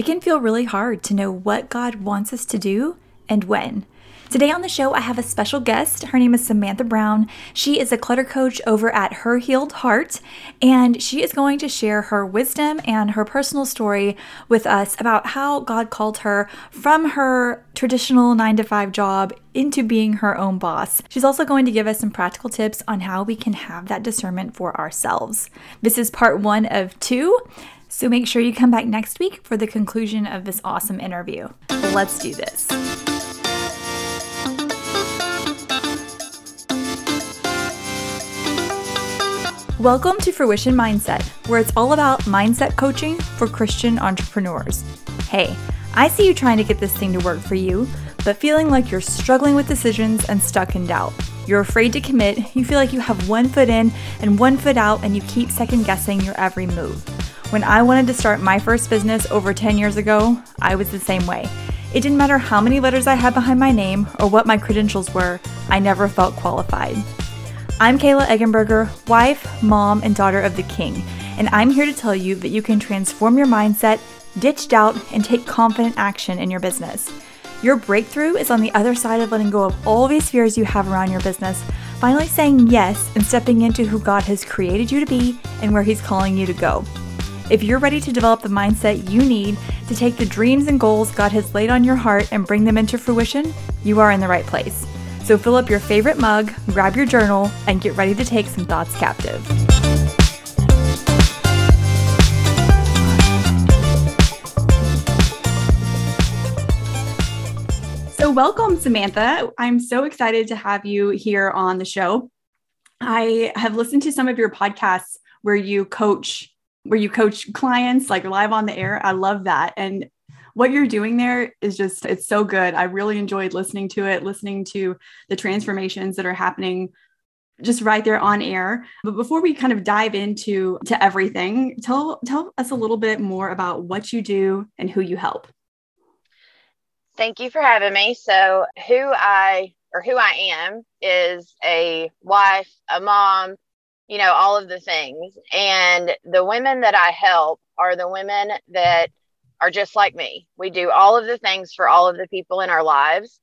it can feel really hard to know what God wants us to do and when. Today on the show, I have a special guest. Her name is Samantha Brown. She is a clutter coach over at Her Healed Heart, and she is going to share her wisdom and her personal story with us about how God called her from her traditional nine to five job into being her own boss. She's also going to give us some practical tips on how we can have that discernment for ourselves. This is part one of two. So make sure you come back next week for the conclusion of this awesome interview. Let's do this. Welcome to Fruition Mindset, where it's all about mindset coaching for Christian entrepreneurs. Hey, I see you trying to get this thing to work for you, but feeling like you're struggling with decisions and stuck in doubt. You're afraid to commit, you feel like you have one foot in and one foot out, and you keep second guessing your every move. When I wanted to start my first business over 10 years ago, I was the same way. It didn't matter how many letters I had behind my name or what my credentials were, I never felt qualified. I'm Kayla Eggenberger, wife, mom, and daughter of the King, and I'm here to tell you that you can transform your mindset, ditch doubt, and take confident action in your business. Your breakthrough is on the other side of letting go of all these fears you have around your business, finally saying yes and stepping into who God has created you to be and where He's calling you to go. If you're ready to develop the mindset you need to take the dreams and goals God has laid on your heart and bring them into fruition, you are in the right place. So fill up your favorite mug, grab your journal, and get ready to take some thoughts captive. So, welcome, Samantha. I'm so excited to have you here on the show. I have listened to some of your podcasts where you coach where you coach clients like live on the air. I love that. And what you're doing there is just it's so good i really enjoyed listening to it listening to the transformations that are happening just right there on air but before we kind of dive into to everything tell tell us a little bit more about what you do and who you help thank you for having me so who i or who i am is a wife a mom you know all of the things and the women that i help are the women that are just like me. We do all of the things for all of the people in our lives,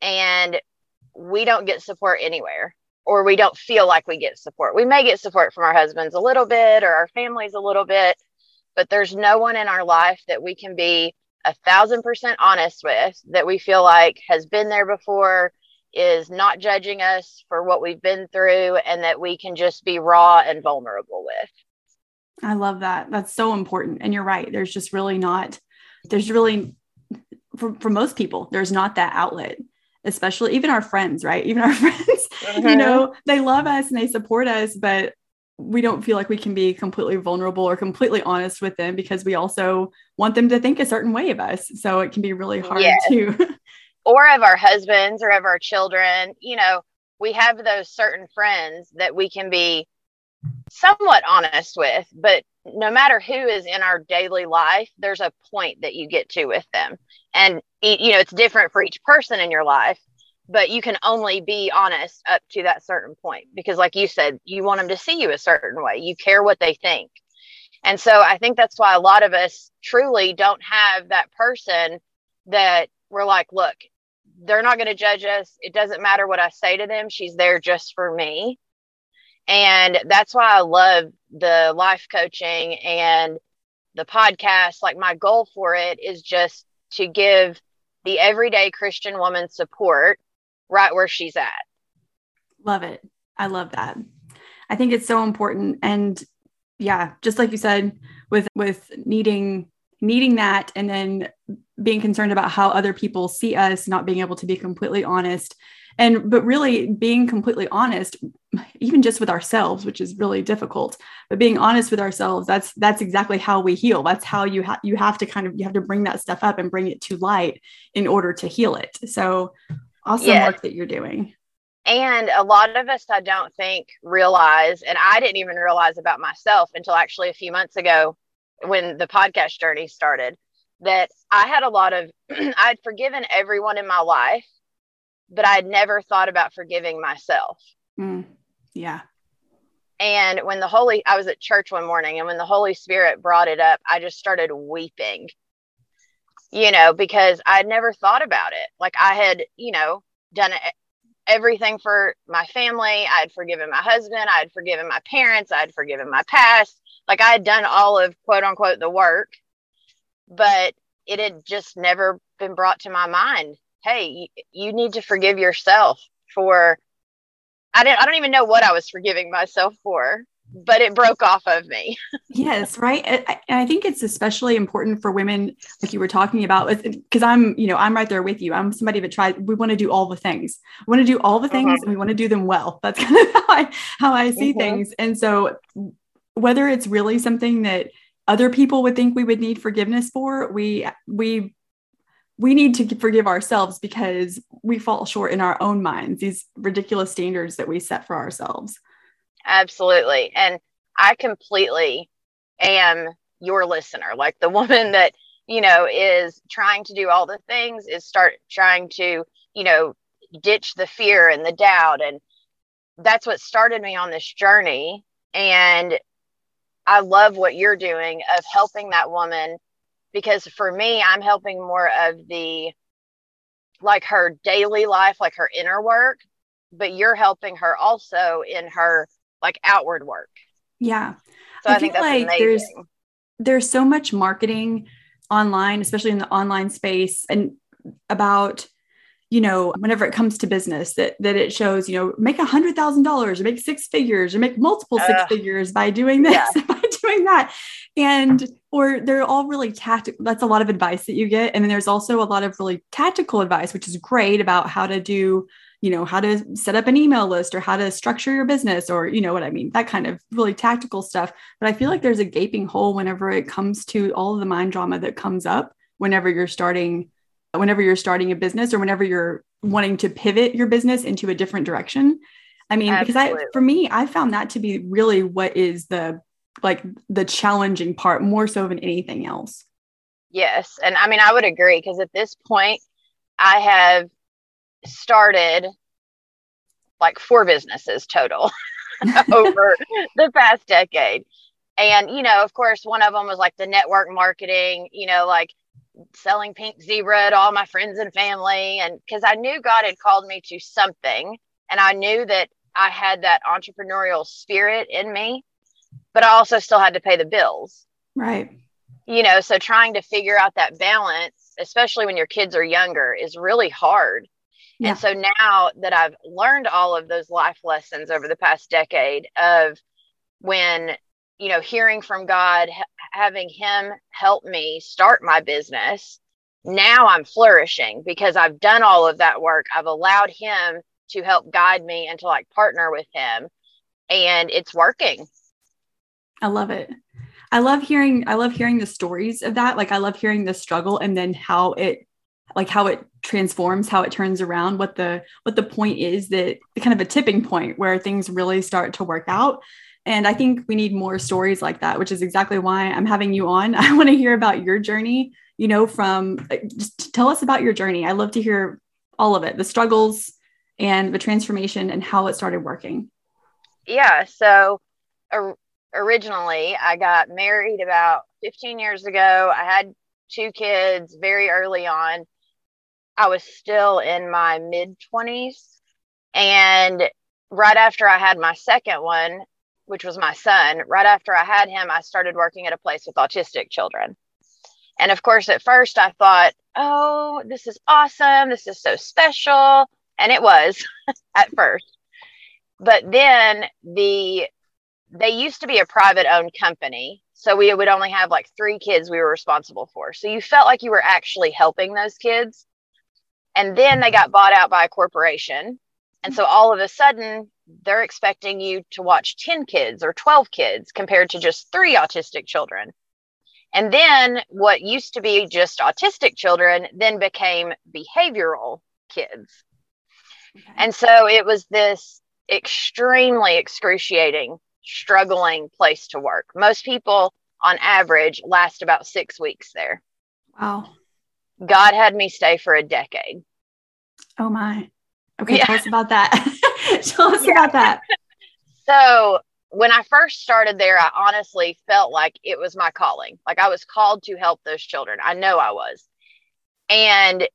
and we don't get support anywhere, or we don't feel like we get support. We may get support from our husbands a little bit or our families a little bit, but there's no one in our life that we can be a thousand percent honest with that we feel like has been there before, is not judging us for what we've been through, and that we can just be raw and vulnerable with. I love that. That's so important. And you're right. There's just really not, there's really, for, for most people, there's not that outlet, especially even our friends, right? Even our friends, mm-hmm. you know, they love us and they support us, but we don't feel like we can be completely vulnerable or completely honest with them because we also want them to think a certain way of us. So it can be really hard yes. to. or of our husbands or of our children. You know, we have those certain friends that we can be somewhat honest with, but no matter who is in our daily life, there's a point that you get to with them. And, you know, it's different for each person in your life, but you can only be honest up to that certain point because, like you said, you want them to see you a certain way. You care what they think. And so I think that's why a lot of us truly don't have that person that we're like, look, they're not going to judge us. It doesn't matter what I say to them. She's there just for me. And that's why I love the life coaching and the podcast. Like, my goal for it is just to give the everyday Christian woman support right where she's at. Love it. I love that. I think it's so important. And yeah, just like you said, with with needing needing that and then being concerned about how other people see us, not being able to be completely honest. And but really being completely honest even just with ourselves which is really difficult but being honest with ourselves that's that's exactly how we heal. That's how you have you have to kind of you have to bring that stuff up and bring it to light in order to heal it. So awesome yeah. work that you're doing. And a lot of us i don't think realize and i didn't even realize about myself until actually a few months ago when the podcast journey started that i had a lot of i'd forgiven everyone in my life but I had never thought about forgiving myself. Mm, yeah. And when the Holy, I was at church one morning, and when the Holy Spirit brought it up, I just started weeping. you know, because I'd never thought about it. Like I had, you know, done everything for my family. I'd forgiven my husband. I'd forgiven my parents. I'd forgiven my past. Like I had done all of quote unquote the work, but it had just never been brought to my mind. Hey, you, you need to forgive yourself for. I didn't. I don't even know what I was forgiving myself for but it broke off of me. yes, right. And I think it's especially important for women, like you were talking about, because I'm, you know, I'm right there with you. I'm somebody that tries. We want to do all the things. We want to do all the things, mm-hmm. and we want to do them well. That's kind of how I how I see mm-hmm. things. And so, whether it's really something that other people would think we would need forgiveness for, we we we need to forgive ourselves because we fall short in our own minds. These ridiculous standards that we set for ourselves. Absolutely. And I completely am your listener. Like the woman that, you know, is trying to do all the things, is start trying to, you know, ditch the fear and the doubt. And that's what started me on this journey. And I love what you're doing of helping that woman because for me, I'm helping more of the like her daily life, like her inner work, but you're helping her also in her like outward work. Yeah. So I, I think like amazing. there's there's so much marketing online, especially in the online space, and about you know whenever it comes to business that that it shows you know make a hundred thousand dollars or make six figures or make multiple six uh, figures by doing this yeah. by doing that and or they're all really tactical that's a lot of advice that you get and then there's also a lot of really tactical advice which is great about how to do you know how to set up an email list or how to structure your business or you know what i mean that kind of really tactical stuff. But i feel like there's a gaping hole whenever it comes to all of the mind drama that comes up whenever you're starting whenever you're starting a business or whenever you're wanting to pivot your business into a different direction. I mean Absolutely. because i for me i found that to be really what is the like the challenging part more so than anything else. Yes. And i mean i would agree because at this point i have started like four businesses total over the past decade. And, you know, of course, one of them was like the network marketing, you know, like selling pink zebra to all my friends and family. And because I knew God had called me to something, and I knew that I had that entrepreneurial spirit in me, but I also still had to pay the bills. Right. You know, so trying to figure out that balance, especially when your kids are younger, is really hard. Yeah. And so now that I've learned all of those life lessons over the past decade of when, you know, hearing from God, ha- having Him help me start my business, now I'm flourishing because I've done all of that work. I've allowed Him to help guide me and to like partner with Him. And it's working. I love it. I love hearing I love hearing the stories of that. Like I love hearing the struggle and then how it like how it transforms how it turns around what the what the point is that kind of a tipping point where things really start to work out. And i think we need more stories like that which is exactly why i'm having you on. I want to hear about your journey you know from uh, just tell us about your journey. I love to hear all of it the struggles and the transformation and how it started working. Yeah so uh, originally i got married about 15 years ago. I had two kids very early on I was still in my mid 20s. And right after I had my second one, which was my son, right after I had him, I started working at a place with autistic children. And of course, at first I thought, oh, this is awesome. This is so special. And it was at first. But then the they used to be a private owned company. So we would only have like three kids we were responsible for. So you felt like you were actually helping those kids. And then they got bought out by a corporation. And so all of a sudden, they're expecting you to watch 10 kids or 12 kids compared to just three autistic children. And then what used to be just autistic children then became behavioral kids. Okay. And so it was this extremely excruciating, struggling place to work. Most people on average last about six weeks there. Wow. God had me stay for a decade. Oh my. Okay, yeah. tell us about that. tell us yeah. about that. So, when I first started there, I honestly felt like it was my calling. Like I was called to help those children. I know I was. And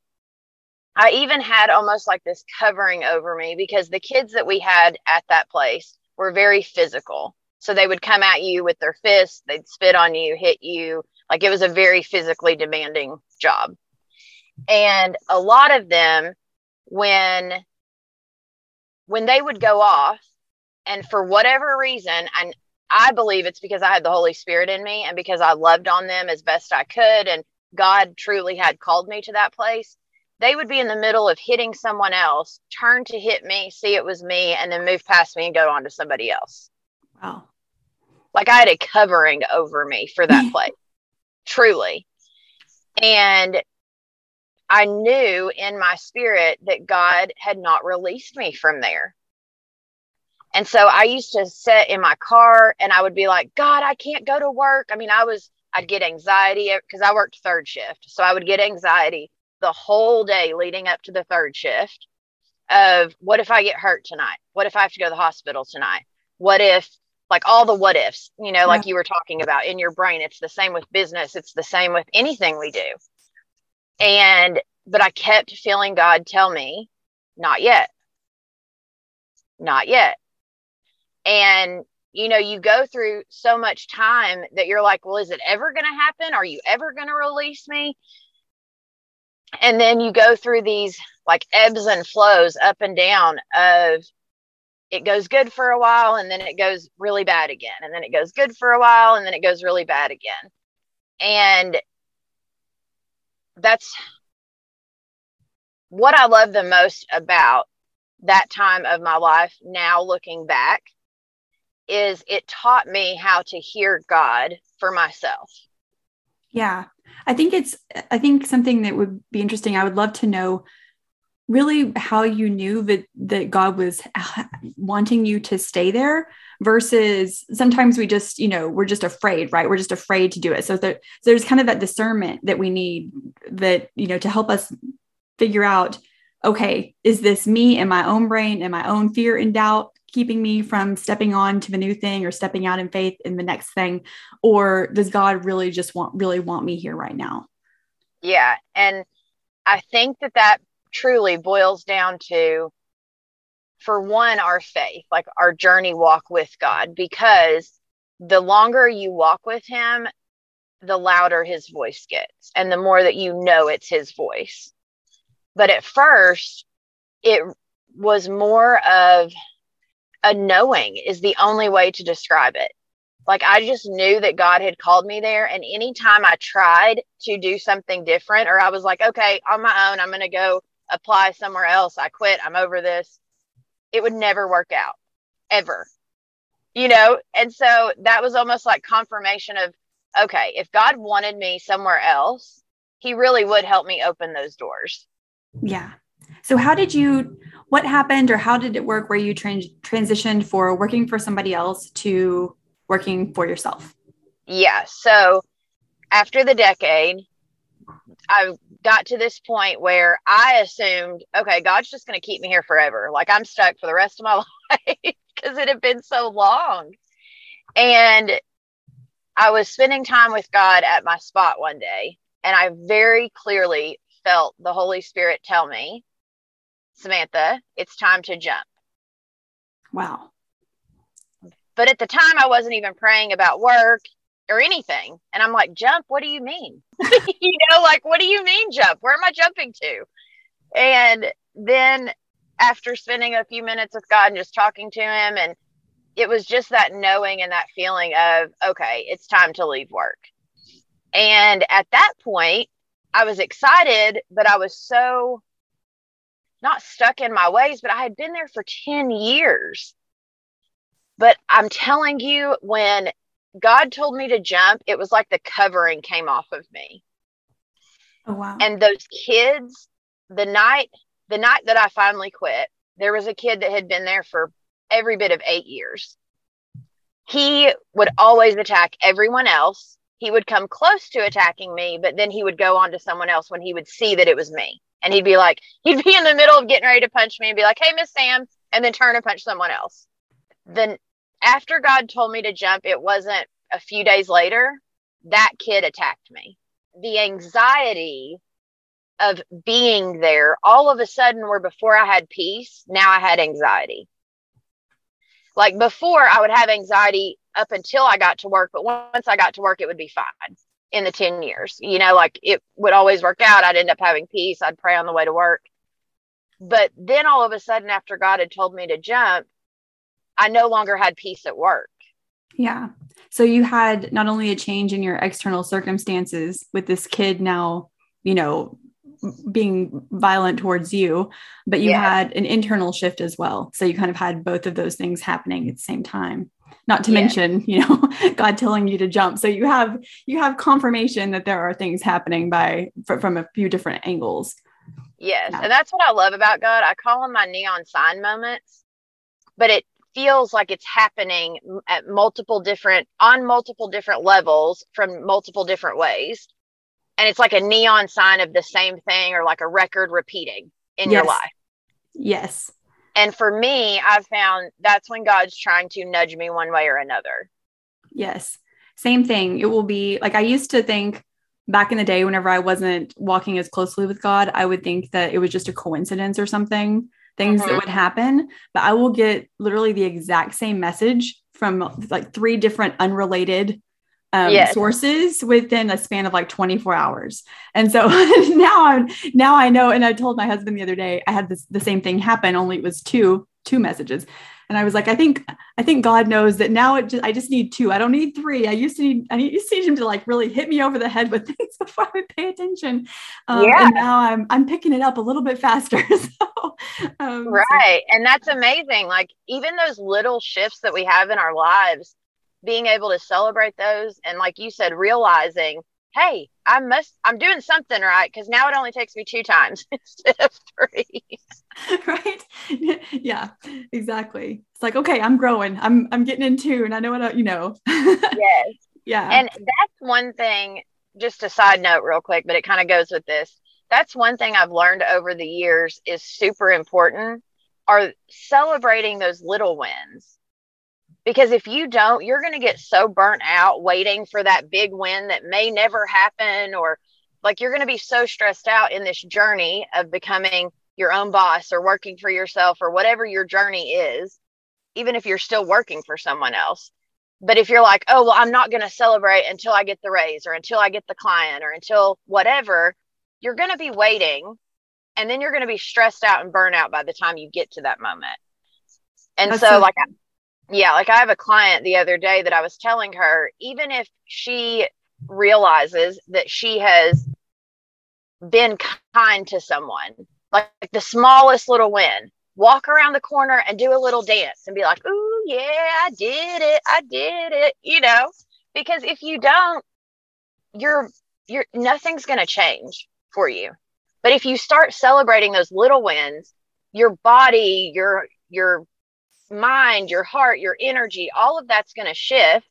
I even had almost like this covering over me because the kids that we had at that place were very physical. So they would come at you with their fists, they'd spit on you, hit you. Like it was a very physically demanding job. And a lot of them, when when they would go off, and for whatever reason, and I believe it's because I had the Holy Spirit in me and because I loved on them as best I could, and God truly had called me to that place. They would be in the middle of hitting someone else, turn to hit me, see it was me, and then move past me and go on to somebody else. Wow. Like I had a covering over me for that place, truly. And I knew in my spirit that God had not released me from there. And so I used to sit in my car and I would be like, God, I can't go to work. I mean, I was, I'd get anxiety because I worked third shift. So I would get anxiety the whole day leading up to the third shift of what if I get hurt tonight? What if I have to go to the hospital tonight? What if, like all the what ifs, you know, yeah. like you were talking about in your brain? It's the same with business, it's the same with anything we do. And, but I kept feeling God tell me, not yet, not yet. And, you know, you go through so much time that you're like, well, is it ever going to happen? Are you ever going to release me? And then you go through these like ebbs and flows up and down of it goes good for a while and then it goes really bad again. And then it goes good for a while and then it goes really bad again. And that's what I love the most about that time of my life now looking back is it taught me how to hear God for myself. Yeah. I think it's I think something that would be interesting. I would love to know really how you knew that that God was wanting you to stay there versus sometimes we just you know we're just afraid right? We're just afraid to do it. So, there, there's kind of that discernment that we need that you know to help us figure out okay is this me and my own brain and my own fear and doubt keeping me from stepping on to the new thing or stepping out in faith in the next thing? Or does god really just want really want me here right now? Yeah. And i think that that truly boils down to for one our faith like our journey walk with god because the longer you walk with him the louder his voice gets and the more that you know it's his voice but at first it was more of a knowing is the only way to describe it like I just knew that God had called me there. And anytime I tried to do something different, or I was like, okay, on my own, I'm going to go apply somewhere else. I quit. I'm over this. It would never work out ever, you know? And so that was almost like confirmation of, okay, if God wanted me somewhere else, he really would help me open those doors. Yeah. So how did you, what happened or how did it work where you trans- transitioned for working for somebody else to working for yourself? Yeah. So after the decade, I got to this point where I assumed, okay, God's just going to keep me here forever. Like I'm stuck for the rest of my life because it had been so long. And I was spending time with God at my spot one day, and I very clearly felt the Holy Spirit tell me, Samantha, it's time to jump. Wow. But at the time, I wasn't even praying about work or anything. And I'm like, jump? What do you mean? you know, like, what do you mean jump? Where am I jumping to? And then after spending a few minutes with God and just talking to Him, and it was just that knowing and that feeling of, okay, it's time to leave work. And at that point, I was excited, but I was so not stuck in my ways, but I had been there for 10 years. But I'm telling you, when God told me to jump, it was like the covering came off of me. Oh wow. And those kids, the night the night that I finally quit, there was a kid that had been there for every bit of 8 years. He would always attack everyone else. He would come close to attacking me, but then he would go on to someone else when he would see that it was me. And he'd be like, he'd be in the middle of getting ready to punch me and be like, "Hey, Miss Sam," and then turn and punch someone else. Then after God told me to jump, it wasn't a few days later, that kid attacked me. The anxiety of being there, all of a sudden, where before I had peace, now I had anxiety. Like before, I would have anxiety up until I got to work, but once I got to work, it would be fine in the 10 years. You know, like it would always work out. I'd end up having peace. I'd pray on the way to work. But then all of a sudden, after God had told me to jump, I no longer had peace at work. Yeah. So you had not only a change in your external circumstances with this kid now, you know, being violent towards you, but you yeah. had an internal shift as well. So you kind of had both of those things happening at the same time. Not to yeah. mention, you know, God telling you to jump. So you have you have confirmation that there are things happening by from a few different angles. Yes, yeah. and that's what I love about God. I call them my neon sign moments, but it feels like it's happening at multiple different on multiple different levels from multiple different ways and it's like a neon sign of the same thing or like a record repeating in yes. your life. Yes. And for me, I've found that's when God's trying to nudge me one way or another. Yes. Same thing. It will be like I used to think back in the day, whenever I wasn't walking as closely with God, I would think that it was just a coincidence or something, things mm-hmm. that would happen. But I will get literally the exact same message from like three different unrelated um, yes. sources within a span of like 24 hours. And so now I'm now I know. And I told my husband the other day I had this the same thing happen, only it was two two messages. And I was like, I think I think God knows that now it just I just need two. I don't need three. I used to need I used to need him to like really hit me over the head with things before I would pay attention. Um, yeah. And now I'm I'm picking it up a little bit faster. so, um, right, so. and that's amazing. Like even those little shifts that we have in our lives being able to celebrate those and like you said realizing hey i must i'm doing something right because now it only takes me two times instead of three. Right? Yeah exactly. It's like okay i'm growing. I'm i'm getting in tune. I know what I, you know. Yes. Yeah. And that's one thing just a side note real quick but it kind of goes with this that's one thing i've learned over the years is super important are celebrating those little wins. Because if you don't you're going to get so burnt out waiting for that big win that may never happen or like you're going to be so stressed out in this journey of becoming your own boss or working for yourself or whatever your journey is even if you're still working for someone else. But if you're like oh well i'm not going to celebrate until i get the raise or until i get the client or until whatever you're going to be waiting and then you're going to be stressed out and burnt out by the time you get to that moment and That's so like yeah, like I have a client the other day that I was telling her, even if she realizes that she has been kind to someone, like, like the smallest little win, walk around the corner and do a little dance and be like, "Ooh, yeah, I did it. I did it." You know, because if you don't, you're you're nothing's going to change for you. But if you start celebrating those little wins, your body, your your mind, your heart, your energy, all of that's going to shift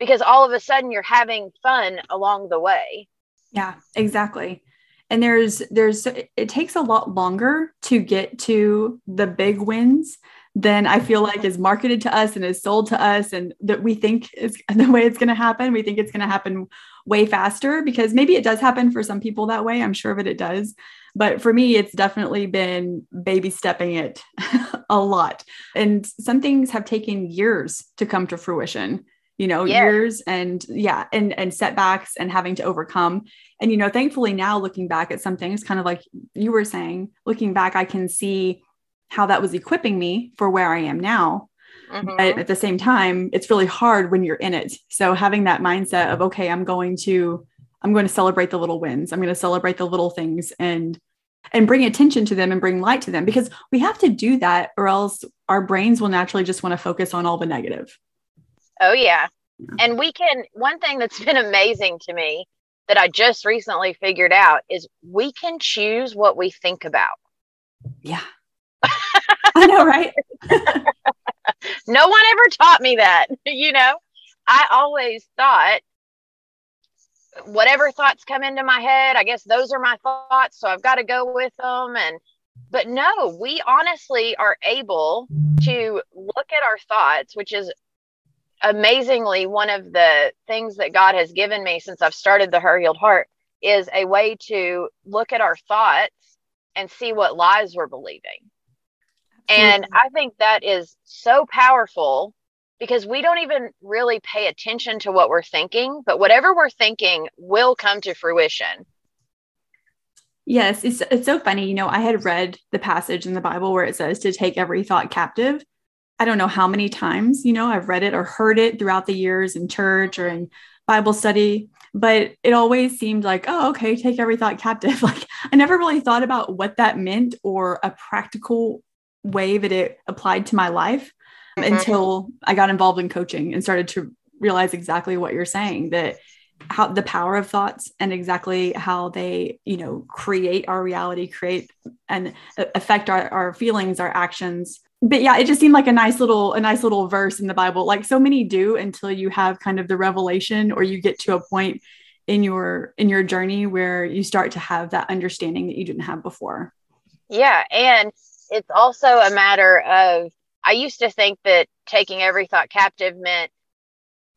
because all of a sudden you're having fun along the way. Yeah, exactly. And there's there's it takes a lot longer to get to the big wins than I feel like is marketed to us and is sold to us and that we think is the way it's going to happen. We think it's going to happen way faster because maybe it does happen for some people that way. I'm sure that it does. But for me, it's definitely been baby stepping it a lot. And some things have taken years to come to fruition you know yeah. years and yeah and and setbacks and having to overcome and you know thankfully now looking back at some things kind of like you were saying looking back i can see how that was equipping me for where i am now mm-hmm. but at the same time it's really hard when you're in it so having that mindset of okay i'm going to i'm going to celebrate the little wins i'm going to celebrate the little things and and bring attention to them and bring light to them because we have to do that or else our brains will naturally just want to focus on all the negative. Oh, yeah. And we can, one thing that's been amazing to me that I just recently figured out is we can choose what we think about. Yeah. I know, right? No one ever taught me that. You know, I always thought whatever thoughts come into my head, I guess those are my thoughts. So I've got to go with them. And, but no, we honestly are able to look at our thoughts, which is amazingly one of the things that God has given me since I've started the Her Healed Heart is a way to look at our thoughts and see what lies we're believing. And mm-hmm. I think that is so powerful because we don't even really pay attention to what we're thinking, but whatever we're thinking will come to fruition. Yes, it's it's so funny. You know, I had read the passage in the Bible where it says to take every thought captive. I don't know how many times, you know, I've read it or heard it throughout the years in church or in Bible study, but it always seemed like, oh, okay, take every thought captive. Like I never really thought about what that meant or a practical way that it applied to my life mm-hmm. until I got involved in coaching and started to realize exactly what you're saying that how the power of thoughts and exactly how they you know create our reality create and affect our, our feelings our actions. But yeah it just seemed like a nice little a nice little verse in the bible. Like so many do until you have kind of the revelation or you get to a point in your in your journey where you start to have that understanding that you didn't have before. Yeah and it's also a matter of I used to think that taking every thought captive meant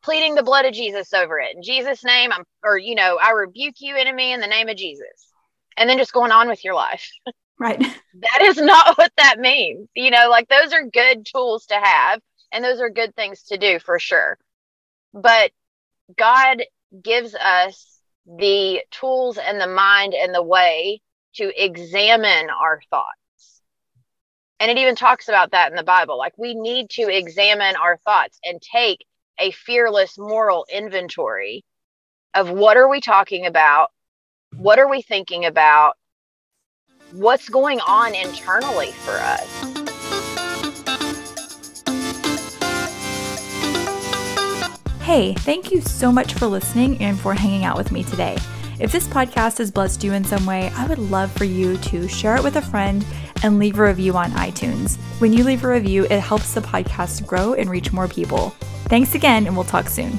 pleading the blood of Jesus over it. In Jesus' name, I'm or you know, I rebuke you, enemy, in the name of Jesus. And then just going on with your life. Right. that is not what that means. You know, like those are good tools to have and those are good things to do for sure. But God gives us the tools and the mind and the way to examine our thoughts and it even talks about that in the Bible. Like we need to examine our thoughts and take a fearless moral inventory of what are we talking about? What are we thinking about? What's going on internally for us? Hey, thank you so much for listening and for hanging out with me today. If this podcast has blessed you in some way, I would love for you to share it with a friend and leave a review on iTunes. When you leave a review, it helps the podcast grow and reach more people. Thanks again, and we'll talk soon.